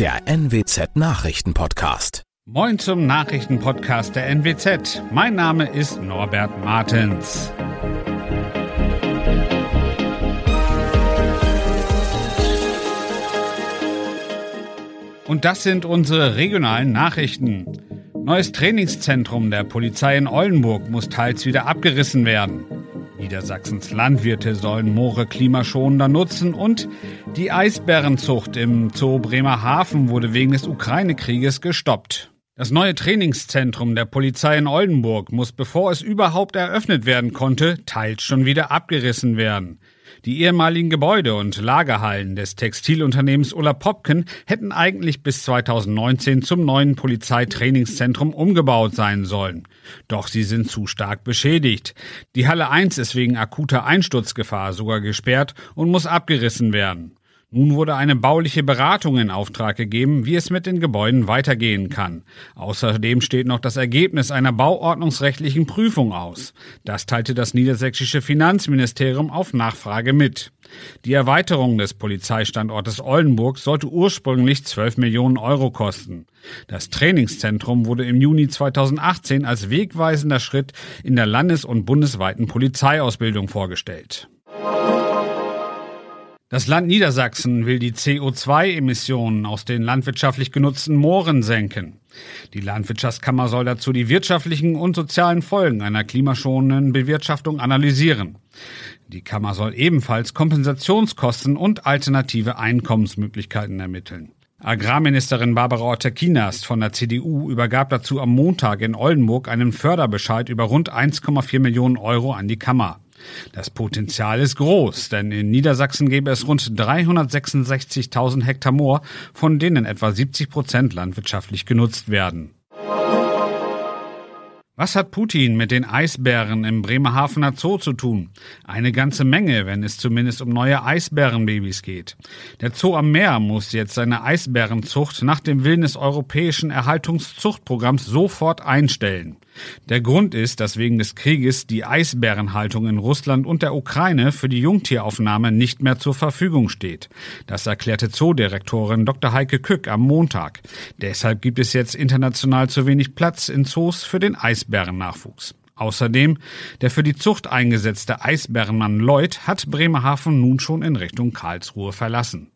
der NWZ Nachrichtenpodcast. Moin zum Nachrichtenpodcast der NWZ. Mein Name ist Norbert Martens. Und das sind unsere regionalen Nachrichten. Neues Trainingszentrum der Polizei in Oldenburg muss teils wieder abgerissen werden. Niedersachsens Landwirte sollen Moore klimaschonender nutzen und die Eisbärenzucht im Zoo Bremerhaven wurde wegen des Ukraine-Krieges gestoppt. Das neue Trainingszentrum der Polizei in Oldenburg muss, bevor es überhaupt eröffnet werden konnte, teils schon wieder abgerissen werden. Die ehemaligen Gebäude und Lagerhallen des Textilunternehmens Ulla Popken hätten eigentlich bis 2019 zum neuen Polizeitrainingszentrum umgebaut sein sollen. Doch sie sind zu stark beschädigt. Die Halle 1 ist wegen akuter Einsturzgefahr sogar gesperrt und muss abgerissen werden. Nun wurde eine bauliche Beratung in Auftrag gegeben, wie es mit den Gebäuden weitergehen kann. Außerdem steht noch das Ergebnis einer bauordnungsrechtlichen Prüfung aus. Das teilte das niedersächsische Finanzministerium auf Nachfrage mit. Die Erweiterung des Polizeistandortes Oldenburg sollte ursprünglich 12 Millionen Euro kosten. Das Trainingszentrum wurde im Juni 2018 als wegweisender Schritt in der landes- und bundesweiten Polizeiausbildung vorgestellt. Das Land Niedersachsen will die CO2-Emissionen aus den landwirtschaftlich genutzten Mooren senken. Die Landwirtschaftskammer soll dazu die wirtschaftlichen und sozialen Folgen einer klimaschonenden Bewirtschaftung analysieren. Die Kammer soll ebenfalls Kompensationskosten und alternative Einkommensmöglichkeiten ermitteln. Agrarministerin Barbara Otter-Kienast von der CDU übergab dazu am Montag in Oldenburg einen Förderbescheid über rund 1,4 Millionen Euro an die Kammer. Das Potenzial ist groß, denn in Niedersachsen gäbe es rund 366.000 Hektar Moor, von denen etwa 70 Prozent landwirtschaftlich genutzt werden. Was hat Putin mit den Eisbären im Bremerhavener Zoo zu tun? Eine ganze Menge, wenn es zumindest um neue Eisbärenbabys geht. Der Zoo am Meer muss jetzt seine Eisbärenzucht nach dem Willen des europäischen Erhaltungszuchtprogramms sofort einstellen. Der Grund ist, dass wegen des Krieges die Eisbärenhaltung in Russland und der Ukraine für die Jungtieraufnahme nicht mehr zur Verfügung steht. Das erklärte Zoodirektorin Dr. Heike Kück am Montag. Deshalb gibt es jetzt international zu wenig Platz in Zoos für den Eisbärennachwuchs. Außerdem, der für die Zucht eingesetzte Eisbärenmann Lloyd hat Bremerhaven nun schon in Richtung Karlsruhe verlassen.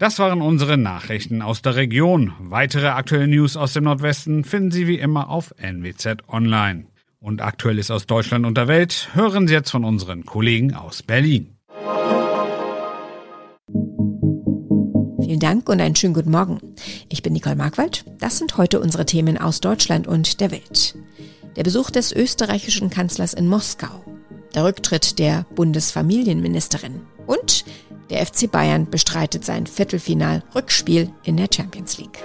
Das waren unsere Nachrichten aus der Region. Weitere aktuelle News aus dem Nordwesten finden Sie wie immer auf NWZ Online. Und Aktuelles aus Deutschland und der Welt hören Sie jetzt von unseren Kollegen aus Berlin. Vielen Dank und einen schönen guten Morgen. Ich bin Nicole Markwald. Das sind heute unsere Themen aus Deutschland und der Welt. Der Besuch des österreichischen Kanzlers in Moskau. Der Rücktritt der Bundesfamilienministerin. Und der FC Bayern bestreitet sein Viertelfinal-Rückspiel in der Champions League.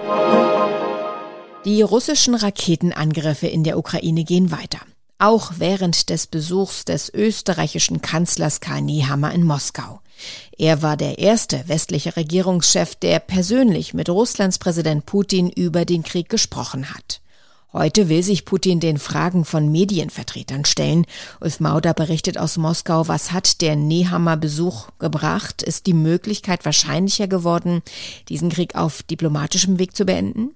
Die russischen Raketenangriffe in der Ukraine gehen weiter. Auch während des Besuchs des österreichischen Kanzlers Karl Nehammer in Moskau. Er war der erste westliche Regierungschef, der persönlich mit Russlands Präsident Putin über den Krieg gesprochen hat. Heute will sich Putin den Fragen von Medienvertretern stellen. Ulf Mauder berichtet aus Moskau, was hat der Nehammer Besuch gebracht? Ist die Möglichkeit wahrscheinlicher geworden, diesen Krieg auf diplomatischem Weg zu beenden?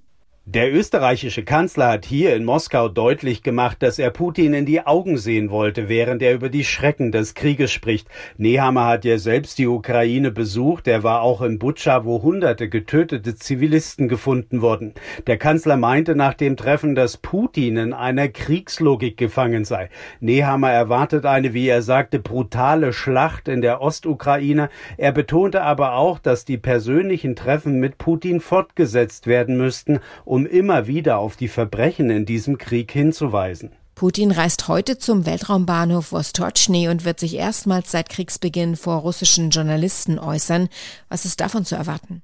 Der österreichische Kanzler hat hier in Moskau deutlich gemacht, dass er Putin in die Augen sehen wollte, während er über die Schrecken des Krieges spricht. Nehammer hat ja selbst die Ukraine besucht. Er war auch in Butscha, wo hunderte getötete Zivilisten gefunden wurden. Der Kanzler meinte nach dem Treffen, dass Putin in einer Kriegslogik gefangen sei. Nehammer erwartet eine, wie er sagte, brutale Schlacht in der Ostukraine. Er betonte aber auch, dass die persönlichen Treffen mit Putin fortgesetzt werden müssten, um immer wieder auf die Verbrechen in diesem Krieg hinzuweisen. Putin reist heute zum Weltraumbahnhof Vostochny und wird sich erstmals seit Kriegsbeginn vor russischen Journalisten äußern. Was ist davon zu erwarten?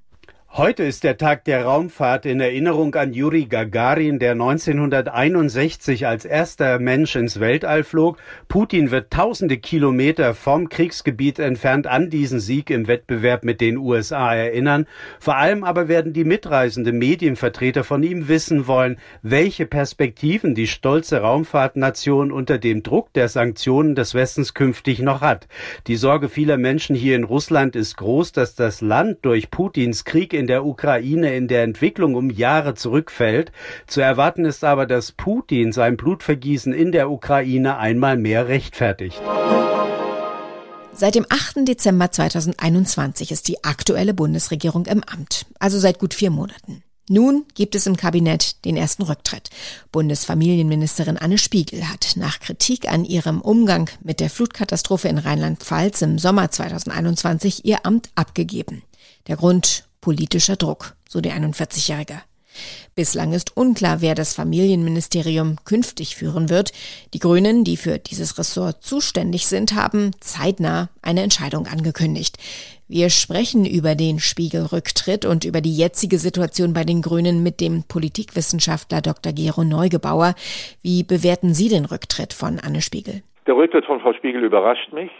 Heute ist der Tag der Raumfahrt in Erinnerung an Juri Gagarin, der 1961 als erster Mensch ins Weltall flog. Putin wird tausende Kilometer vom Kriegsgebiet entfernt an diesen Sieg im Wettbewerb mit den USA erinnern. Vor allem aber werden die mitreisende Medienvertreter von ihm wissen wollen, welche Perspektiven die stolze Raumfahrtnation unter dem Druck der Sanktionen des Westens künftig noch hat. Die Sorge vieler Menschen hier in Russland ist groß, dass das Land durch Putins Krieg in in der Ukraine in der Entwicklung um Jahre zurückfällt. Zu erwarten ist aber, dass Putin sein Blutvergießen in der Ukraine einmal mehr rechtfertigt. Seit dem 8. Dezember 2021 ist die aktuelle Bundesregierung im Amt, also seit gut vier Monaten. Nun gibt es im Kabinett den ersten Rücktritt. Bundesfamilienministerin Anne Spiegel hat nach Kritik an ihrem Umgang mit der Flutkatastrophe in Rheinland-Pfalz im Sommer 2021 ihr Amt abgegeben. Der Grund politischer Druck, so die 41-Jährige. Bislang ist unklar, wer das Familienministerium künftig führen wird. Die Grünen, die für dieses Ressort zuständig sind, haben zeitnah eine Entscheidung angekündigt. Wir sprechen über den Spiegelrücktritt und über die jetzige Situation bei den Grünen mit dem Politikwissenschaftler Dr. Gero Neugebauer. Wie bewerten Sie den Rücktritt von Anne Spiegel? Der Rücktritt von Frau Spiegel überrascht mich.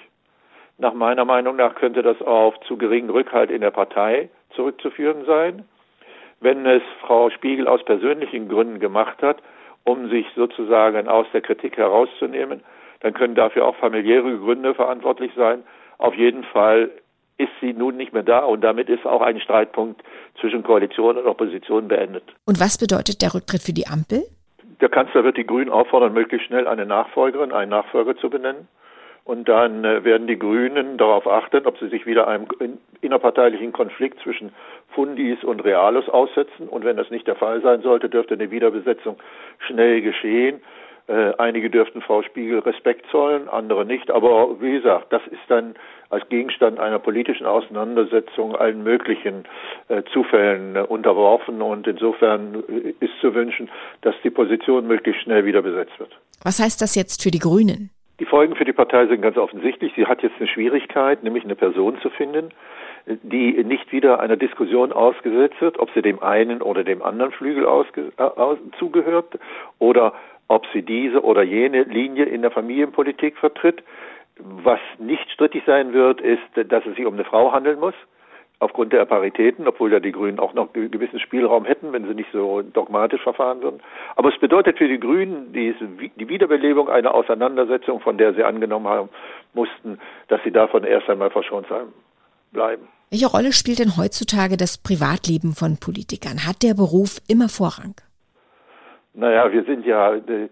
Nach meiner Meinung nach könnte das auf zu geringen Rückhalt in der Partei zurückzuführen sein wenn es Frau Spiegel aus persönlichen Gründen gemacht hat, um sich sozusagen aus der Kritik herauszunehmen, dann können dafür auch familiäre Gründe verantwortlich sein. Auf jeden Fall ist sie nun nicht mehr da und damit ist auch ein Streitpunkt zwischen Koalition und Opposition beendet. Und was bedeutet der Rücktritt für die Ampel? Der Kanzler wird die Grünen auffordern, möglichst schnell eine Nachfolgerin, einen Nachfolger zu benennen. Und dann äh, werden die Grünen darauf achten, ob sie sich wieder einem innerparteilichen Konflikt zwischen Fundis und Realos aussetzen. Und wenn das nicht der Fall sein sollte, dürfte eine Wiederbesetzung schnell geschehen. Äh, einige dürften Frau Spiegel Respekt zollen, andere nicht. Aber wie gesagt, das ist dann als Gegenstand einer politischen Auseinandersetzung allen möglichen äh, Zufällen unterworfen. Und insofern ist zu wünschen, dass die Position möglichst schnell wieder besetzt wird. Was heißt das jetzt für die Grünen? Die Folgen für die Partei sind ganz offensichtlich. Sie hat jetzt eine Schwierigkeit, nämlich eine Person zu finden, die nicht wieder einer Diskussion ausgesetzt wird, ob sie dem einen oder dem anderen Flügel äh, zugehört oder ob sie diese oder jene Linie in der Familienpolitik vertritt. Was nicht strittig sein wird, ist, dass es sich um eine Frau handeln muss aufgrund der Paritäten, obwohl ja die Grünen auch noch gewissen Spielraum hätten, wenn sie nicht so dogmatisch verfahren würden. Aber es bedeutet für die Grünen die, die Wiederbelebung einer Auseinandersetzung, von der sie angenommen haben mussten, dass sie davon erst einmal verschont sein bleiben. Welche Rolle spielt denn heutzutage das Privatleben von Politikern? Hat der Beruf immer Vorrang? Naja, wir sind ja äh,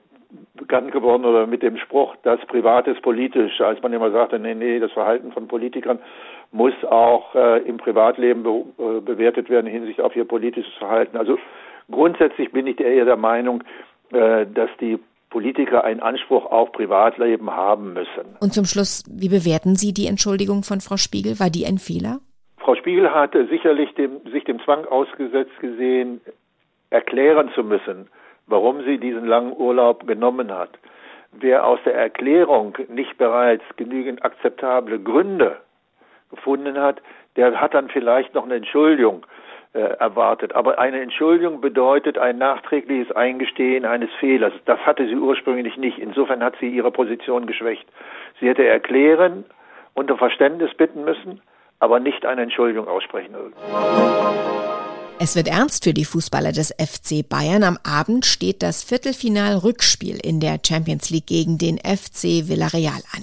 bekannt geworden oder mit dem Spruch, das Privat ist politisch, als man immer sagte, nee, nee, das Verhalten von Politikern muss auch äh, im Privatleben be äh, bewertet werden hinsichtlich auf ihr politisches Verhalten. Also grundsätzlich bin ich eher der Meinung, äh, dass die Politiker einen Anspruch auf Privatleben haben müssen. Und zum Schluss, wie bewerten Sie die Entschuldigung von Frau Spiegel? War die ein Fehler? Frau Spiegel hatte sicherlich dem, sich dem Zwang ausgesetzt gesehen, erklären zu müssen, warum sie diesen langen Urlaub genommen hat. Wer aus der Erklärung nicht bereits genügend akzeptable Gründe gefunden hat, der hat dann vielleicht noch eine Entschuldigung äh, erwartet. Aber eine Entschuldigung bedeutet ein nachträgliches Eingestehen eines Fehlers. Das hatte sie ursprünglich nicht. Insofern hat sie ihre Position geschwächt. Sie hätte erklären, unter Verständnis bitten müssen, aber nicht eine Entschuldigung aussprechen. Es wird ernst für die Fußballer des FC Bayern. Am Abend steht das Viertelfinal-Rückspiel in der Champions League gegen den FC Villarreal an.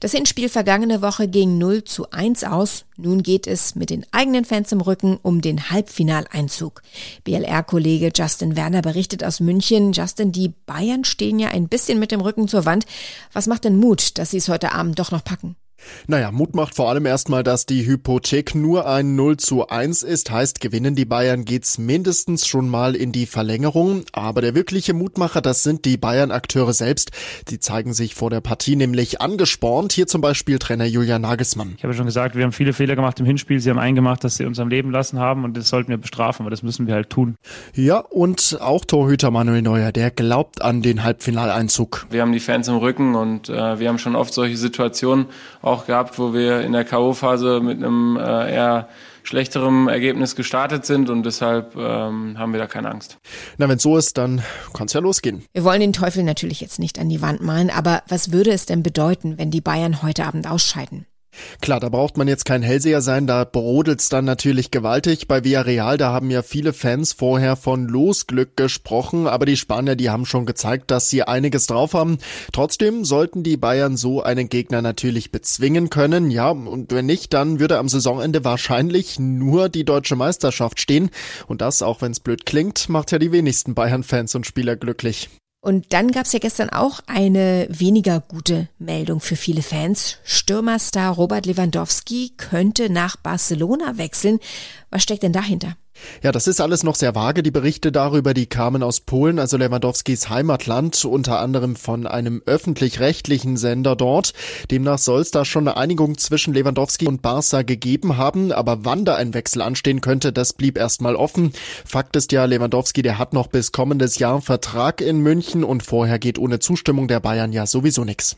Das Hinspiel vergangene Woche ging 0 zu 1 aus. Nun geht es mit den eigenen Fans im Rücken um den Halbfinaleinzug. BLR-Kollege Justin Werner berichtet aus München. Justin, die Bayern stehen ja ein bisschen mit dem Rücken zur Wand. Was macht denn Mut, dass sie es heute Abend doch noch packen? Naja, Mut macht vor allem erstmal, dass die Hypothek nur ein 0 zu 1 ist. Heißt, gewinnen die Bayern geht's mindestens schon mal in die Verlängerung. Aber der wirkliche Mutmacher, das sind die Bayern-Akteure selbst. Die zeigen sich vor der Partie nämlich angespornt. Hier zum Beispiel Trainer Julian Nagelsmann. Ich habe schon gesagt, wir haben viele Fehler gemacht im Hinspiel. Sie haben eingemacht, dass sie uns am Leben lassen haben und das sollten wir bestrafen, aber das müssen wir halt tun. Ja, und auch Torhüter Manuel Neuer, der glaubt an den Halbfinaleinzug. Wir haben die Fans im Rücken und äh, wir haben schon oft solche Situationen auch gehabt, wo wir in der K.O.-Phase mit einem äh, eher schlechterem Ergebnis gestartet sind und deshalb ähm, haben wir da keine Angst. Na, wenn so ist, dann kann es ja losgehen. Wir wollen den Teufel natürlich jetzt nicht an die Wand malen, aber was würde es denn bedeuten, wenn die Bayern heute Abend ausscheiden? Klar, da braucht man jetzt kein Hellseher sein, da brodelt's dann natürlich gewaltig. Bei Villarreal, da haben ja viele Fans vorher von Losglück gesprochen, aber die Spanier, die haben schon gezeigt, dass sie einiges drauf haben. Trotzdem sollten die Bayern so einen Gegner natürlich bezwingen können. Ja, und wenn nicht, dann würde am Saisonende wahrscheinlich nur die deutsche Meisterschaft stehen. Und das, auch wenn's blöd klingt, macht ja die wenigsten Bayern-Fans und Spieler glücklich. Und dann gab es ja gestern auch eine weniger gute Meldung für viele Fans. Stürmerstar Robert Lewandowski könnte nach Barcelona wechseln. Was steckt denn dahinter? Ja, das ist alles noch sehr vage. Die Berichte darüber, die kamen aus Polen, also Lewandowskis Heimatland, unter anderem von einem öffentlich-rechtlichen Sender dort. Demnach soll es da schon eine Einigung zwischen Lewandowski und Barca gegeben haben, aber wann da ein Wechsel anstehen könnte, das blieb erstmal offen. Fakt ist ja, Lewandowski, der hat noch bis kommendes Jahr Vertrag in München und vorher geht ohne Zustimmung der Bayern ja sowieso nichts.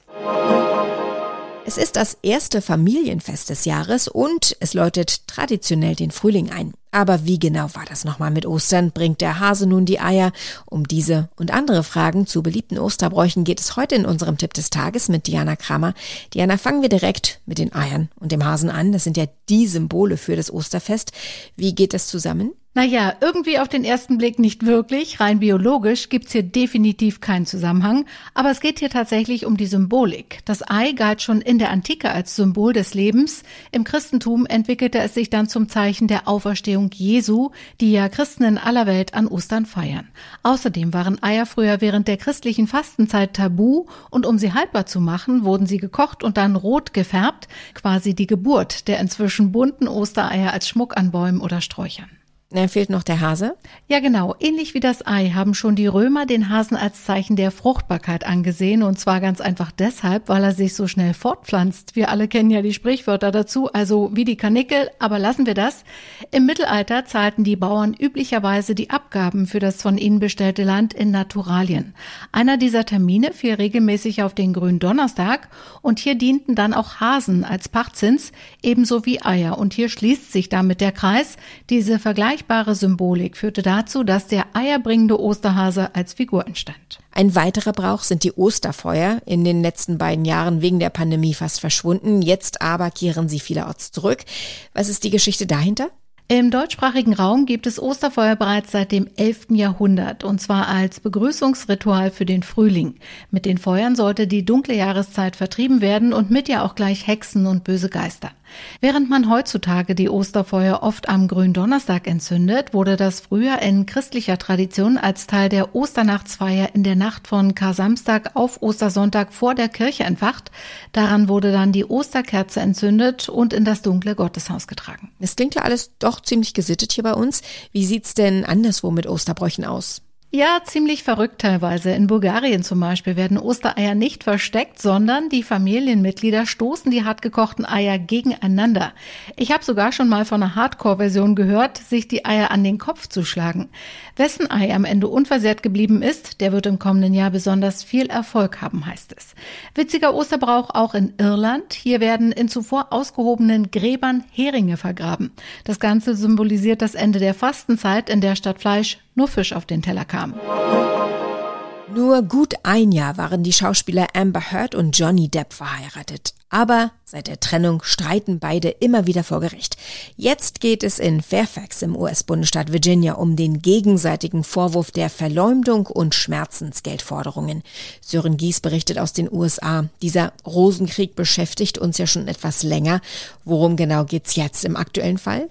Es ist das erste Familienfest des Jahres und es läutet traditionell den Frühling ein. Aber wie genau war das nochmal mit Ostern? Bringt der Hase nun die Eier? Um diese und andere Fragen zu beliebten Osterbräuchen geht es heute in unserem Tipp des Tages mit Diana Kramer. Diana, fangen wir direkt mit den Eiern und dem Hasen an. Das sind ja die Symbole für das Osterfest. Wie geht das zusammen? Naja, irgendwie auf den ersten Blick nicht wirklich. Rein biologisch gibt's hier definitiv keinen Zusammenhang. Aber es geht hier tatsächlich um die Symbolik. Das Ei galt schon in der Antike als Symbol des Lebens. Im Christentum entwickelte es sich dann zum Zeichen der Auferstehung Jesu, die ja Christen in aller Welt an Ostern feiern. Außerdem waren Eier früher während der christlichen Fastenzeit tabu und um sie haltbar zu machen, wurden sie gekocht und dann rot gefärbt. Quasi die Geburt der inzwischen bunten Ostereier als Schmuck an Bäumen oder Sträuchern. Da fehlt noch der Hase? Ja, genau. Ähnlich wie das Ei haben schon die Römer den Hasen als Zeichen der Fruchtbarkeit angesehen. Und zwar ganz einfach deshalb, weil er sich so schnell fortpflanzt. Wir alle kennen ja die Sprichwörter dazu, also wie die Kanickel, aber lassen wir das. Im Mittelalter zahlten die Bauern üblicherweise die Abgaben für das von ihnen bestellte Land in Naturalien. Einer dieser Termine fiel regelmäßig auf den grünen Donnerstag und hier dienten dann auch Hasen als Pachtzins, ebenso wie Eier. Und hier schließt sich damit der Kreis. Diese Vergleich vergleichbare Symbolik führte dazu, dass der eierbringende Osterhase als Figur entstand. Ein weiterer Brauch sind die Osterfeuer, in den letzten beiden Jahren wegen der Pandemie fast verschwunden. Jetzt aber kehren sie vielerorts zurück. Was ist die Geschichte dahinter? Im deutschsprachigen Raum gibt es Osterfeuer bereits seit dem 11. Jahrhundert und zwar als Begrüßungsritual für den Frühling. Mit den Feuern sollte die dunkle Jahreszeit vertrieben werden und mit ihr auch gleich Hexen und böse Geister. Während man heutzutage die Osterfeuer oft am Gründonnerstag entzündet, wurde das früher in christlicher Tradition als Teil der Osternachtsfeier in der Nacht von Kar-Samstag auf Ostersonntag vor der Kirche entfacht. Daran wurde dann die Osterkerze entzündet und in das dunkle Gotteshaus getragen. Das klingt ja alles doch ziemlich gesittet hier bei uns. Wie sieht's denn anderswo mit Osterbräuchen aus? Ja, ziemlich verrückt teilweise. In Bulgarien zum Beispiel werden Ostereier nicht versteckt, sondern die Familienmitglieder stoßen die hartgekochten Eier gegeneinander. Ich habe sogar schon mal von einer Hardcore-Version gehört, sich die Eier an den Kopf zu schlagen. Wessen Ei am Ende unversehrt geblieben ist, der wird im kommenden Jahr besonders viel Erfolg haben, heißt es. Witziger Osterbrauch auch in Irland. Hier werden in zuvor ausgehobenen Gräbern Heringe vergraben. Das Ganze symbolisiert das Ende der Fastenzeit, in der statt Fleisch nur Fisch auf den Teller kam. Nur gut ein Jahr waren die Schauspieler Amber Heard und Johnny Depp verheiratet. Aber seit der Trennung streiten beide immer wieder vor Gericht. Jetzt geht es in Fairfax im US-Bundesstaat Virginia um den gegenseitigen Vorwurf der Verleumdung und Schmerzensgeldforderungen. Sören Gies berichtet aus den USA. Dieser Rosenkrieg beschäftigt uns ja schon etwas länger. Worum genau geht's jetzt im aktuellen Fall?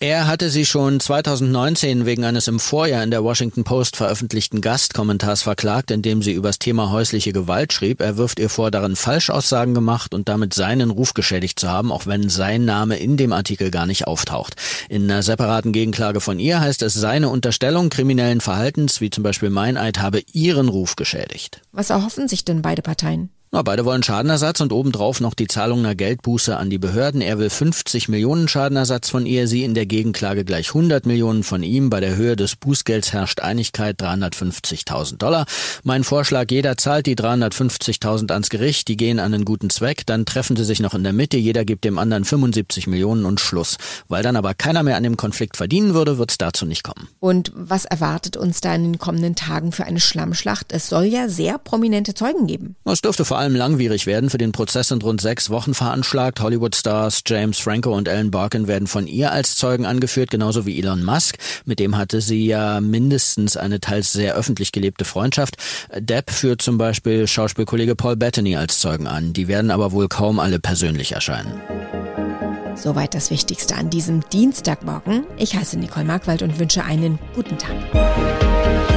Er hatte sie schon 2019 wegen eines im Vorjahr in der Washington Post veröffentlichten Gastkommentars verklagt, in dem sie übers Thema häusliche Gewalt schrieb. Er wirft ihr vor, darin Falschaussagen gemacht und damit seinen Ruf geschädigt zu haben, auch wenn sein Name in dem Artikel gar nicht auftaucht. In einer separaten Gegenklage von ihr heißt es, seine Unterstellung kriminellen Verhaltens, wie zum Beispiel Meineid, habe ihren Ruf geschädigt. Was erhoffen sich denn beide Parteien? Na, beide wollen Schadenersatz und obendrauf noch die Zahlung einer Geldbuße an die Behörden. Er will 50 Millionen Schadenersatz von ihr, sie in der Gegenklage gleich 100 Millionen von ihm. Bei der Höhe des Bußgelds herrscht Einigkeit 350.000 Dollar. Mein Vorschlag, jeder zahlt die 350.000 ans Gericht, die gehen an einen guten Zweck, dann treffen sie sich noch in der Mitte, jeder gibt dem anderen 75 Millionen und Schluss. Weil dann aber keiner mehr an dem Konflikt verdienen würde, wird es dazu nicht kommen. Und was erwartet uns da in den kommenden Tagen für eine Schlammschlacht? Es soll ja sehr prominente Zeugen geben. Es dürfte vor allem allem langwierig werden. Für den Prozess sind rund sechs Wochen veranschlagt. Hollywood-Stars James Franco und Ellen Barkin werden von ihr als Zeugen angeführt, genauso wie Elon Musk. Mit dem hatte sie ja mindestens eine teils sehr öffentlich gelebte Freundschaft. Depp führt zum Beispiel Schauspielkollege Paul Bettany als Zeugen an. Die werden aber wohl kaum alle persönlich erscheinen. Soweit das Wichtigste an diesem Dienstagmorgen. Ich heiße Nicole Markwald und wünsche einen guten Tag.